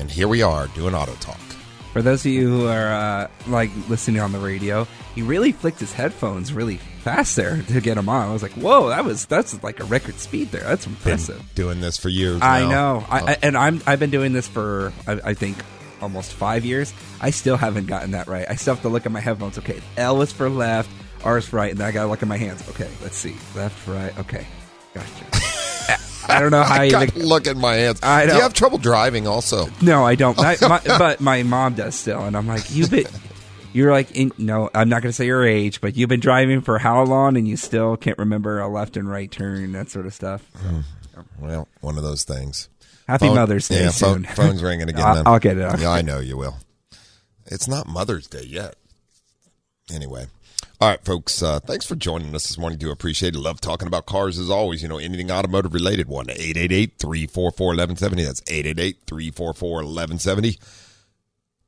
And here we are doing Auto Talk. For those of you who are uh, like listening on the radio, he really flicked his headphones really fast there to get them on. I was like, "Whoa, that was that's like a record speed there. That's Been impressive." doing this for years. I now. know, I, Uh, I, and I'm I've been doing this for I, I think almost five years. I still haven't gotten that right. I still have to look at my headphones. Okay, L is for left, R is for right, and then I gotta look at my hands. Okay, let's see, left, right. Okay, gotcha. I don't know how I you look at my hands. I Do you have trouble driving also? No, I don't. I, my, but my mom does still, and I'm like, you've been, you're like, in, no, I'm not going to say your age, but you've been driving for how long, and you still can't remember a left and right turn, that sort of stuff. Hmm. Well, one of those things. Happy Phone- Mother's Day Yeah, soon. phone, phone's ringing again. I'll-. I'll get it. I'll yeah, I know you will. It's not Mother's Day yet. Anyway. All right, folks. Uh, thanks for joining us this morning. Do appreciate it. Love talking about cars as always. You know, anything automotive related. 1 888 344 1170. That's 888 344 1170.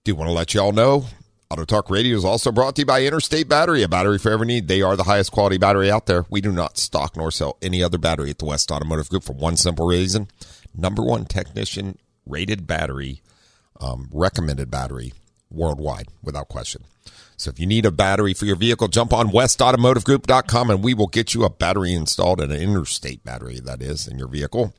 Do want to let y'all know Auto Talk Radio is also brought to you by Interstate Battery, a battery for every need. They are the highest quality battery out there. We do not stock nor sell any other battery at the West Automotive Group for one simple reason. Number one technician rated battery, um, recommended battery worldwide without question. So if you need a battery for your vehicle, jump on westautomotivegroup.com and we will get you a battery installed, and an interstate battery, that is, in your vehicle.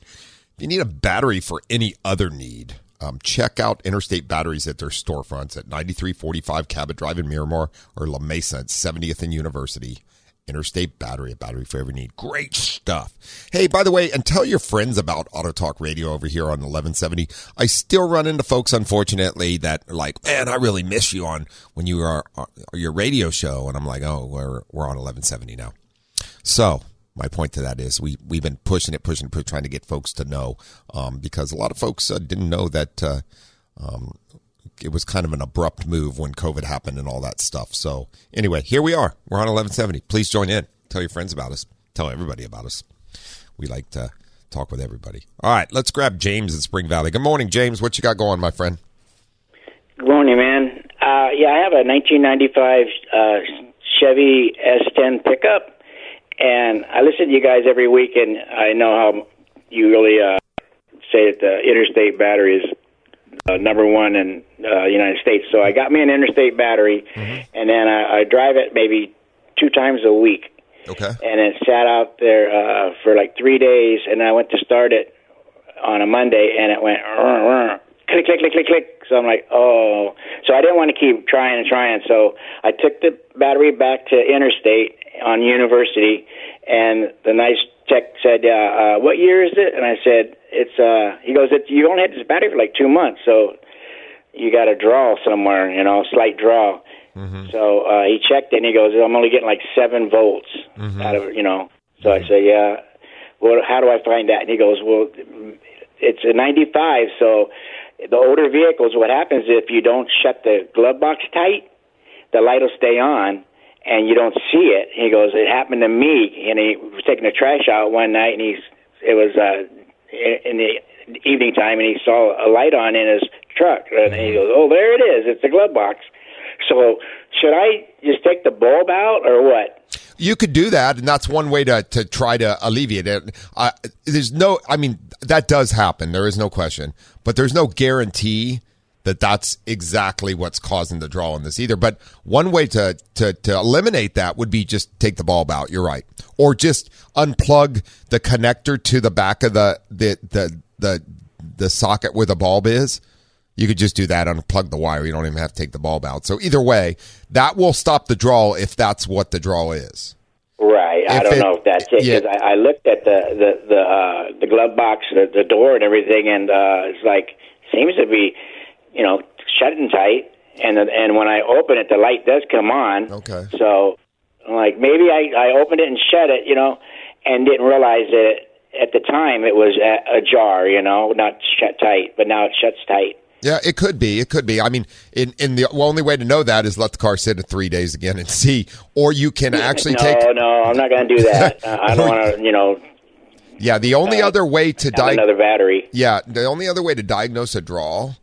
If you need a battery for any other need, um, check out Interstate Batteries at their storefronts at 9345 Cabot Drive in Miramar or La Mesa at 70th and University. Interstate Battery, a battery for every need. Great stuff. Hey, by the way, and tell your friends about Auto Talk Radio over here on 1170. I still run into folks, unfortunately, that are like, man, I really miss you on when you are on your radio show. And I'm like, oh, we're, we're on 1170 now. So my point to that is we, we've been pushing it, pushing it, trying to get folks to know, um, because a lot of folks uh, didn't know that, uh, um, it was kind of an abrupt move when COVID happened and all that stuff. So anyway, here we are. We're on 1170. Please join in. Tell your friends about us. Tell everybody about us. We like to talk with everybody. All right, let's grab James in Spring Valley. Good morning, James. What you got going, my friend? Good morning, man. Uh, yeah, I have a 1995 uh, Chevy S10 pickup, and I listen to you guys every week, and I know how you really uh, say that the interstate battery is uh, number one in uh, United States. So I got me an interstate battery, Mm-hmm. and then I, I drive it maybe two times a week. Okay. And it sat out there uh, for like three days, and I went to start it on a Monday, and it went "Rrr, rrr," click, click, click, click, click. So I'm like, oh. So I didn't want to keep trying and trying. So I took the battery back to Interstate on University, and the nice tech said, uh, uh, "What year is it?" And I said, "It's." uh He goes, "It's you only had this battery for like two months, so you got a draw somewhere, you know, slight draw." So uh he checked it, and he goes, "I'm only getting like seven volts out of you know." So I say, "Yeah." Well, how do I find that? And he goes, "Well, it's a 95, so the older vehicles, what happens if you don't shut the glove box tight, the light will stay on." And you don't see it. He goes, it happened to me, and he was taking the trash out one night, and he's it was uh, in the evening time, and he saw a light on in his truck, and he goes, "Oh, there it is! It's the glove box." So, should I just take the bulb out, or what? You could do that, and that's one way to, to try to alleviate it. Uh, there's no, I mean, that does happen. There is no question, but there's no guarantee that that's exactly what's causing the draw in this either. But one way to, to, to eliminate that would be just take the bulb out. You're right. Or just unplug the connector to the back of the, the, the, the, the socket where the bulb is. You could just do that, unplug the wire. You don't even have to take the bulb out. So either way, that will stop the draw if that's what the draw is. Right. I don't it- know if that's it yeah. because I, I looked at the the the, uh, the glove box, the, the door, and everything, and uh, it's like seems to be, you know, shut shutting tight. And the, and when I open it, the light does come on. Okay. So, like maybe I I opened it and shut it, you know, and didn't realize that at the time it was ajar, you know, not shut tight, but now it shuts tight. Yeah, it could be. It could be. I mean, in in the only way to know that is let the car sit at three days again and see, or you can actually no, take. no, no, I'm not going to do that. Uh, I don't want to, you know, Yeah, the only other way to diagnose. another battery. Yeah, the only other way to diagnose a draw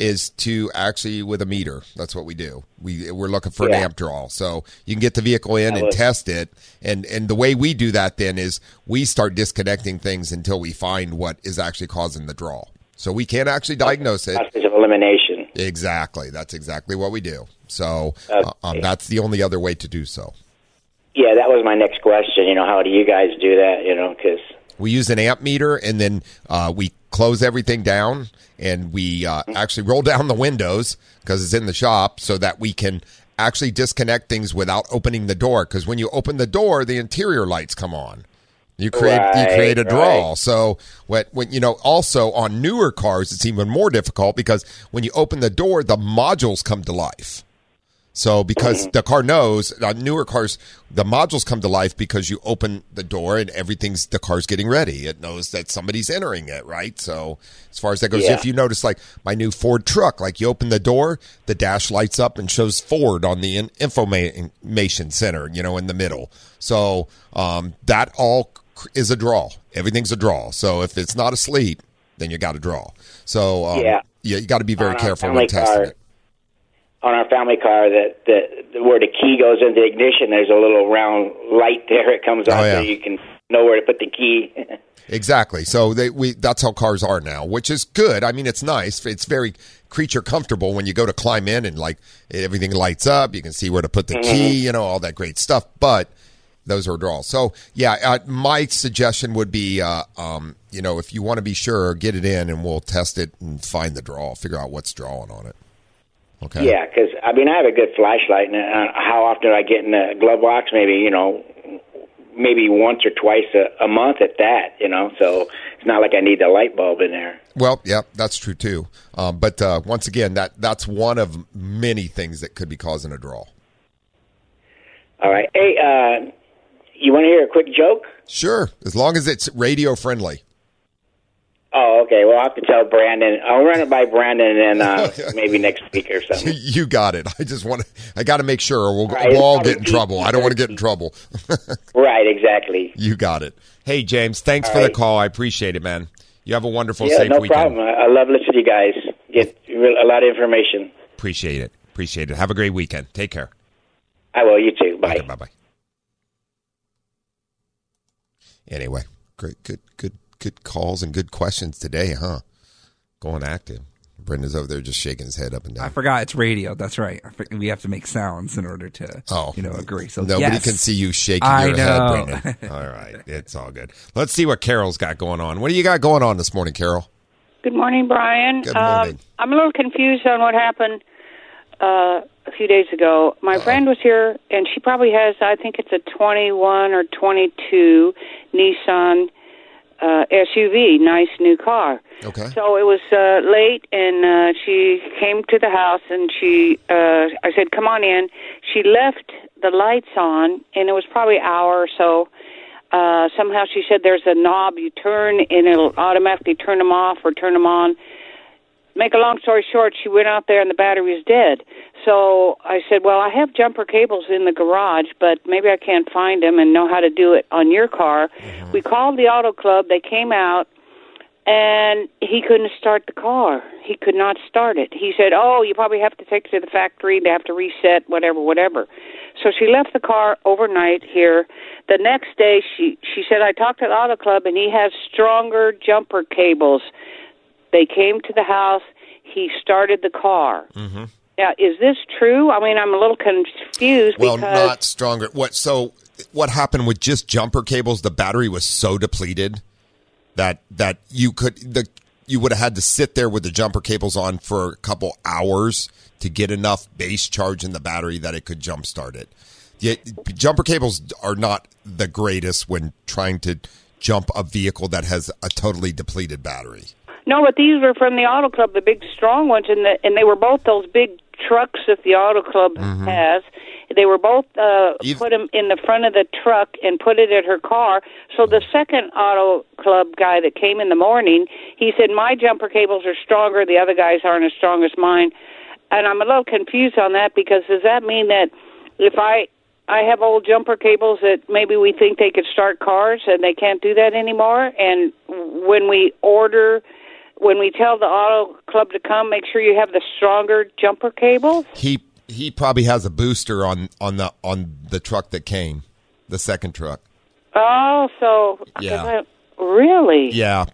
is to actually with a meter. That's what we do. We we're looking for an amp draw. So you can get the vehicle in That and was- test it. And and the way we do that then is we start disconnecting things until we find what is actually causing the draw. So we can't actually diagnose it. Process of elimination. Exactly. That's exactly what we do. So Okay. uh, um, that's the only other way to do so. Yeah, that was my next question. You know, how do you guys do that? You know, because We use an amp meter and then uh, we close everything down and we uh, actually roll down the windows because it's in the shop so that we can actually disconnect things without opening the door. Because when you open the door, the interior lights come on. You create you create a draw. right. So when when you know also on newer cars it's even more difficult because when you open the door the modules come to life. So because Mm-hmm. the car knows on newer cars the modules come to life because you open the door and everything's the car's getting ready. It knows that somebody's entering it, right? So as far as that goes, Yeah. if you notice like my new Ford truck, like you open the door, the dash lights up and shows Ford on the in- information center, you know, in the middle. So um, that all cr- is a draw. Everything's a draw. So if it's not asleep, then you got to draw. So um, Yeah. yeah, you got to be very our careful when testing car, it. On our family car, that that where the key goes into ignition, there's a little round light there. It comes on, Oh, yeah. so you can know where to put the key. Exactly. So they we that's how cars are now, which is good. I mean, it's nice. It's very creature comfortable when you go to climb in and like everything lights up. You can see where to put the Mhm. key. You know all that great stuff. But those are draws. So yeah, uh, my suggestion would be, uh, um, you know, if you want to be sure, get it in and we'll test it and find the draw. Figure out what's drawing on it. Okay. Yeah, because I mean, I have a good flashlight, and uh, how often do I get in the glove box? Maybe you know, maybe once or twice a, a month at that. You know, so it's not like I need the light bulb in there. Well, yeah, that's true too. Um, but uh, once again, that that's one of many things that could be causing a draw. All right. Hey, uh, you want to hear a quick joke? Sure, as long as it's radio friendly. Oh, okay. Well, I'll have to tell Brandon. I'll run it by Brandon, and uh, maybe next week or something. You got it. I just want to. I got to make sure, or we'll, Right, we'll all get in trouble. I don't want to get in trouble. right. Exactly. you got it. Hey, James, thanks All for the call. I appreciate it, man. You have a wonderful, yeah, safe no weekend. problem. I, love listening to you guys. Get a lot of information. Appreciate it. Appreciate it. Have a great weekend. Take care. I will. You too. Bye. bye bye. Anyway, great, good, good, good calls and good questions today, huh? Going active. Brendan's over there just shaking his head up and down. I forgot it's radio. That's right. I we have to make sounds in order to, Oh. you know, agree. So Nobody yes. can see you shaking I your know. head, Brendan. All right, it's all good. Let's see what Carol's got going on. What do you got going on this morning, Carol? Good morning, Brian. Good morning. Um, I'm a little confused on what happened uh, a few days ago. My friend was here, and she probably has, I think it's a 21 or 22 Nissan uh, SUV, nice new car. Okay. So it was uh, late, and uh, she came to the house, and she, uh, I said, "Come on in." She left the lights on, and it was probably an hour or so. Uh, somehow she said there's a knob you turn, and it'll automatically turn them off or turn them on. Make a long story short, she went out there and the battery was dead. So I said, "Well, I have jumper cables in the garage, but maybe I can't find them and know how to do it on your car." Mm-hmm. We called the auto club. They came out and he couldn't start the car. He could not start it. He said, "Oh, you probably have to take it to the factory. They have to reset whatever, whatever." So she left the car overnight here. The next day, she she said, "I talked to the auto club, and he has stronger jumper cables." They came to the house. He started the car. Mm-hmm. Now, is this true? I mean, I'm a little confused Well, not stronger. What? So, what happened with just jumper cables? The battery was so depleted that that you could the you would have had to sit there with the jumper cables on for a couple hours to get enough base charge in the battery that it could jump start it. Yeah, jumper cables are not the greatest when trying to jump a vehicle that has a totally depleted battery. No, but these were from the auto club, the big strong ones, and the, and they were both those big trucks that the auto club Mm-hmm. has. They were both uh, put them in the front of the truck and put it in her car. So the second auto club guy that came in the morning, he said my jumper cables are stronger. The other guys aren't as strong as mine, and I'm a little confused on that because does that mean that if I I have old jumper cables that maybe we think they could start cars and they can't do that anymore. And when we order, when we tell the auto club to come, make sure you have the stronger jumper cables. He he probably has a booster on on the on the truck that came, the second truck. Oh, so Yeah. Uh, really? Yeah.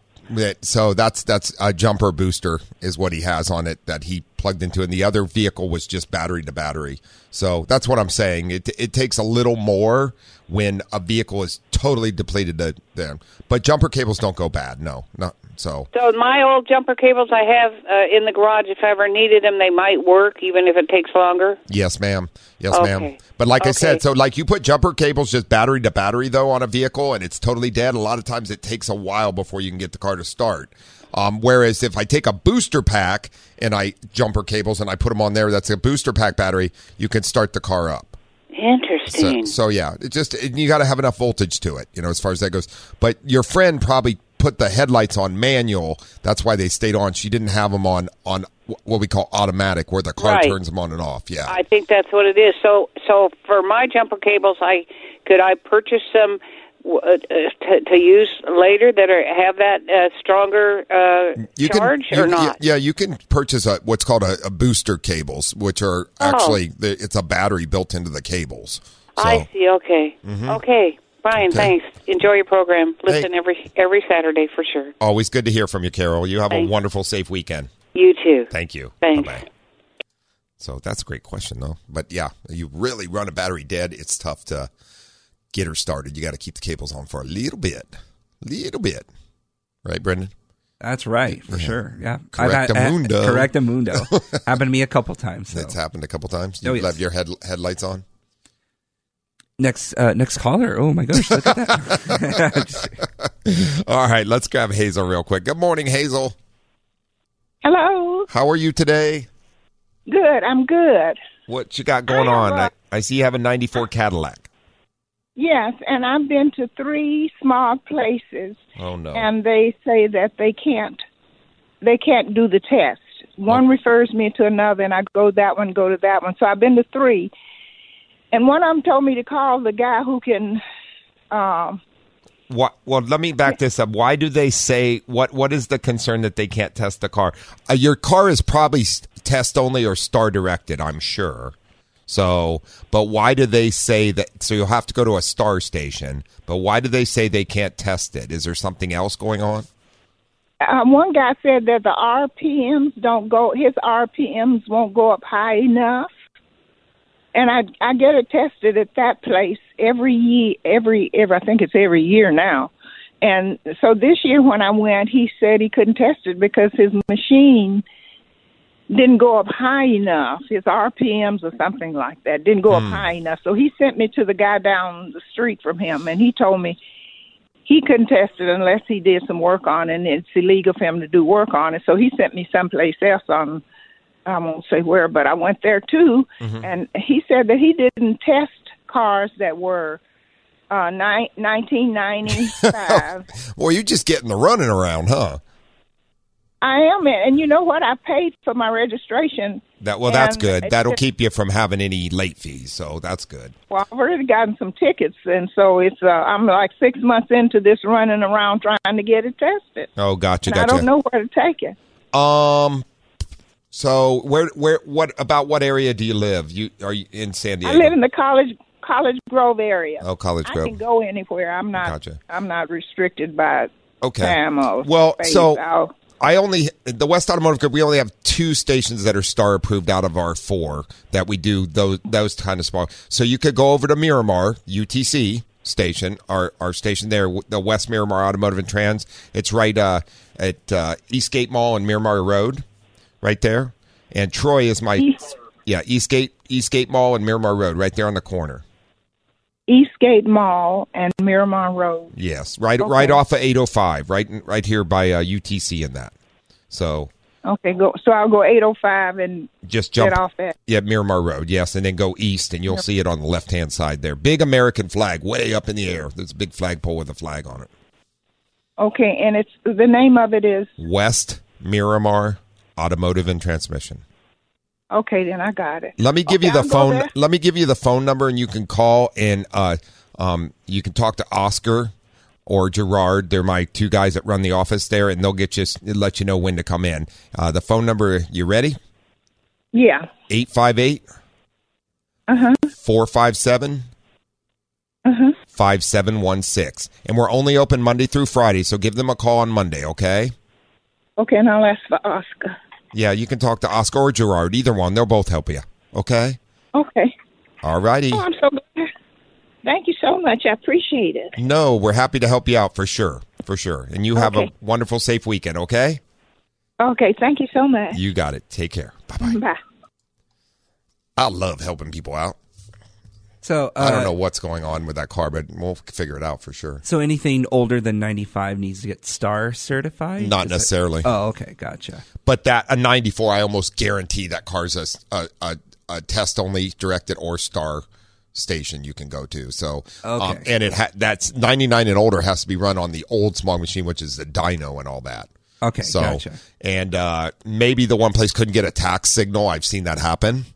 So that's that's a jumper booster is what he has on it that he plugged into, and the other vehicle was just battery to battery. So that's what I'm saying. It it takes a little more when a vehicle is totally depleted to them, but jumper cables don't go bad. No, not so. So my old jumper cables I have uh, in the garage, if I ever needed them, they might work even if it takes longer. Yes, ma'am. Yes, Okay. ma'am. But like I said, so like you put jumper cables just battery to battery though on a vehicle, and it's totally dead. A lot of times it takes a while before you can get the car to start. Um, whereas if I take a booster pack and I jumper cables and I put them on there, that's a booster pack battery. You can start the car up. So, Interesting. so yeah, it just it, you got to have enough voltage to it, you know, as far as that goes. But your friend probably put the headlights on manual. That's why they stayed on. She didn't have them on on what we call automatic, where the car Right. turns them on and off. Yeah. I think that's what it is. So, so for my jumper cables, I could I purchase some uh, to, to use later that are have that uh, stronger uh, you charge can, or not? Yeah, you can purchase a, what's called a, a booster cables, which are Oh. actually the, it's a battery built into the cables. So, I see. Okay. Mhm. Okay. Fine, Okay. thanks. Enjoy your program. Listen every every Saturday for sure. Always good to hear from you, Carol. You have Thanks. a wonderful, safe weekend. You too. Thank you. Thanks. Bye-bye. So that's a great question, though. But yeah, you really run a battery dead. It's tough to get her started. You got to keep the cables on for a little bit, little bit, right, Brendan? That's right, for sure. Yeah, Correctamundo. Uh, Correctamundo. Happened to me a couple times. So. It's happened a couple times. Oh, You yes. left your head headlights on. Next, uh, next caller. Oh my gosh, look at that. All right, let's grab Hazel real quick. Good morning, Hazel. Hello. How are you today? Good. I'm good. What you got going on? I, I see you have a '94 Cadillac. Yes, and I've been to three small places, Oh no. and they say that they can't, they can't do the test. One refers me to another, and I go that one, go to that one. So I've been to three, and one of them told me to call the guy who can. Um, What, well, let me back this up. Why do they say what? What is the concern that they can't test the car? Uh, your car is probably test only or star directed. I'm sure. So, but why do they say that? So you'll have to go to a star station. But why do they say they can't test it? Is there something else going on? uh, one guy said that the RPMs don't go. His RPMs won't go up high enough. And I I get it tested at that place every year. Every every I think it's every year now. And so this year when I went, he said he couldn't test it because his machine didn't go up high enough. His RPMs or something like that didn't go up hmm. high enough. So he sent me to the guy down the street from him, and he told me he couldn't test it unless he did some work on it, and it's illegal for him to do work on it. So he sent me someplace else on, I won't say where, but I went there too, and he said that he didn't test cars that were uh, ni- 1995. Well, you're just getting the running around, huh? I am, and you know what? I paid for my registration. That well, that's good. That'll keep you from having any late fees. So that's good. Well, I've already gotten some tickets, and so it's uh, I'm like six months into this running around trying to get it tested. Oh, gotcha, and I don't know where to take it. Um. So where where what about what area do you live? You are you in San Diego? I live in the college College Grove area. Oh, College Grove. I can go anywhere. I'm not. Gotcha. I'm not restricted by Okay. time or Well, space. so I'll- I only the West Automotive Group. We only have two stations that are star approved out of our four that we do those those kind of small. So you could go over to Miramar UTC station, our our station there, the West Miramar Automotive and Trans. It's right uh, at uh, Eastgate Mall and Miramar Road, right there. And Troy is my yeah Eastgate Eastgate Mall and Miramar Road, right there on the corner. Eastgate Mall and Miramar Road. Yes, right Okay. right off of 805, right right here by uh, UTC in that. So Okay, go. So I'll go 805 and just jump get off at. yeah Miramar Road, yes, and then go east, and you'll see it on the left hand side there. Big American flag way up in the air. There's a big flagpole with a flag on it. Okay, and it's the name of it is. West Miramar Automotive and Transmission. Okay, then I got it. Let me give Okay, you the I'll phone. Let me give you the phone number, and you can call and uh, um, you can talk to Oscar or Gerard. They're my two guys that run the office there, and they'll get you let you know when to come in. Uh, the phone number. You ready? Yeah. 858 Uh huh. 457 Uh huh. 5716. And we're only open Monday through Friday, so give them a call on Monday, okay? Okay, and I'll ask for Oscar. Yeah, you can talk to Oscar or Gerard, either one. They'll both help you, okay? Okay. All righty. Oh, I'm so glad. Thank you so much. I appreciate it. No, we're happy to help you out for sure. For sure. And you have a wonderful, safe weekend, okay? Okay, thank you so much. You got it. Take care. Bye-bye. Bye. I love helping people out. So uh, I don't know what's going on with that car, but we'll figure it out for sure. So anything older than 95 needs to get star certified? Not Is it- necessarily. oh, okay, gotcha. But that a 94, I almost guarantee that car's a, a, a, a test only directed or star station you can go to. So, um, Okay. and it ha- that's 99 and older has to be run on the old smog machine, which is the dyno and all that. Okay, so, gotcha. And uh, maybe the one place couldn't get a tach signal. I've seen that happen.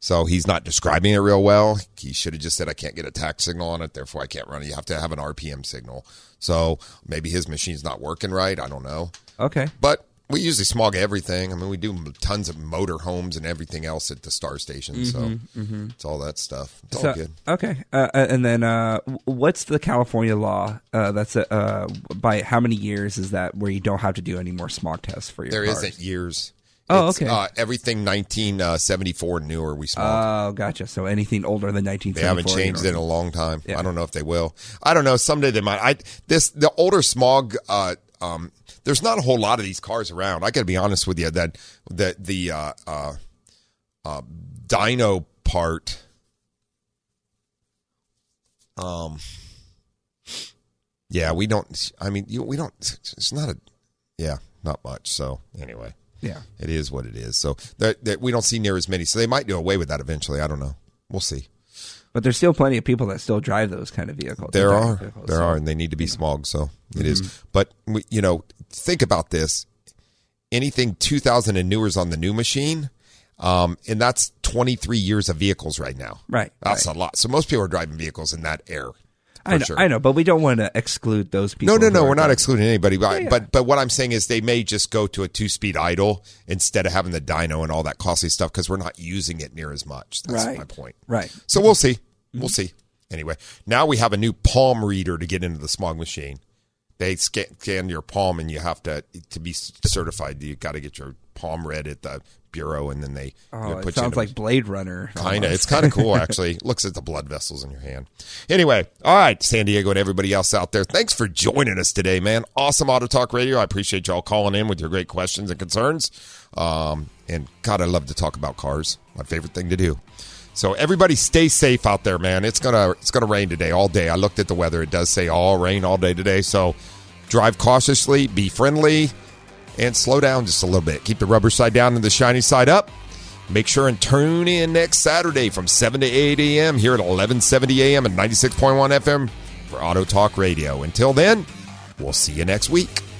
So he's not describing it real well. He should have just said, I can't get a tach signal on it, therefore I can't run it. You have to have an RPM signal. So maybe his machine's not working right. I don't know. Okay. But We usually smog everything. I mean, we do tons of motor homes and everything else at the star station. So Mhm, mhm. it's all that stuff. It's So- all good. Okay, uh, uh, and then uh, what's the California law? Uh, that's uh, uh, by how many years is that where you don't have to do any more smog tests for your There cars? not years. Oh, It's, okay. Uh, everything 1974 and newer we smog. Oh, gotcha. So anything older than 1974. They haven't changed don't- in a long time. I don't know if they will. I don't know. Someday they might. I this the older smog. Uh, um, there's not a whole lot of these cars around. I got to be honest with you. That that the uh, uh, uh, dyno part. Um. Yeah, we don't. I mean, you, we don't. It's not a. Yeah, not much. So anyway. Yeah. It is what it is. So that, that we don't see near as many. So they might do away with that eventually. I don't know. We'll see. But there's still plenty of people that still drive those kind of vehicles. There are, vehicles, there so- are, and they need to be smog. So it is. Mhm. But we, you know, think about this. Anything 2000 and newer is on the new machine, um, and that's 23 years of vehicles right now. Right, That's a lot. So most people are driving vehicles in that air. I know, I know, but we don't want to exclude those people. No, no, no. We're not excluding anybody. But, Yeah, yeah. but but what I'm saying is they may just go to a two speed idle instead of having the dyno and all that costly stuff because we're not using it near as much. That's Right. my point. Right. So we'll see. Mm-hmm. We'll see. Anyway, now we have a new palm reader to get into the smog machine. They scan, scan your palm, and you have to to be certified. You got to get your palm read at the bureau, and then they Oh, you know, it put you sounds into- like Blade Runner. Kind of. It's kind of cool, actually. Looks at the blood vessels in your hand. Anyway, all right, San Diego and everybody else out there, thanks for joining us today, man. Awesome Auto Talk Radio. I appreciate y'all calling in with your great questions and concerns. Um, and God, I love to talk about cars. My favorite thing to do. So everybody, stay safe out there, man. It's gonna it's gonna rain today all day. I looked at the weather; it does say all rain all day today. So drive cautiously, be friendly, and slow down just a little bit. Keep the rubber side down and the shiny side up. Make sure and tune in next Saturday from 7 to 8 a.m. here at 1170 a.m. and 96.1 FM for Auto Talk Radio. Until then, we'll see you next week.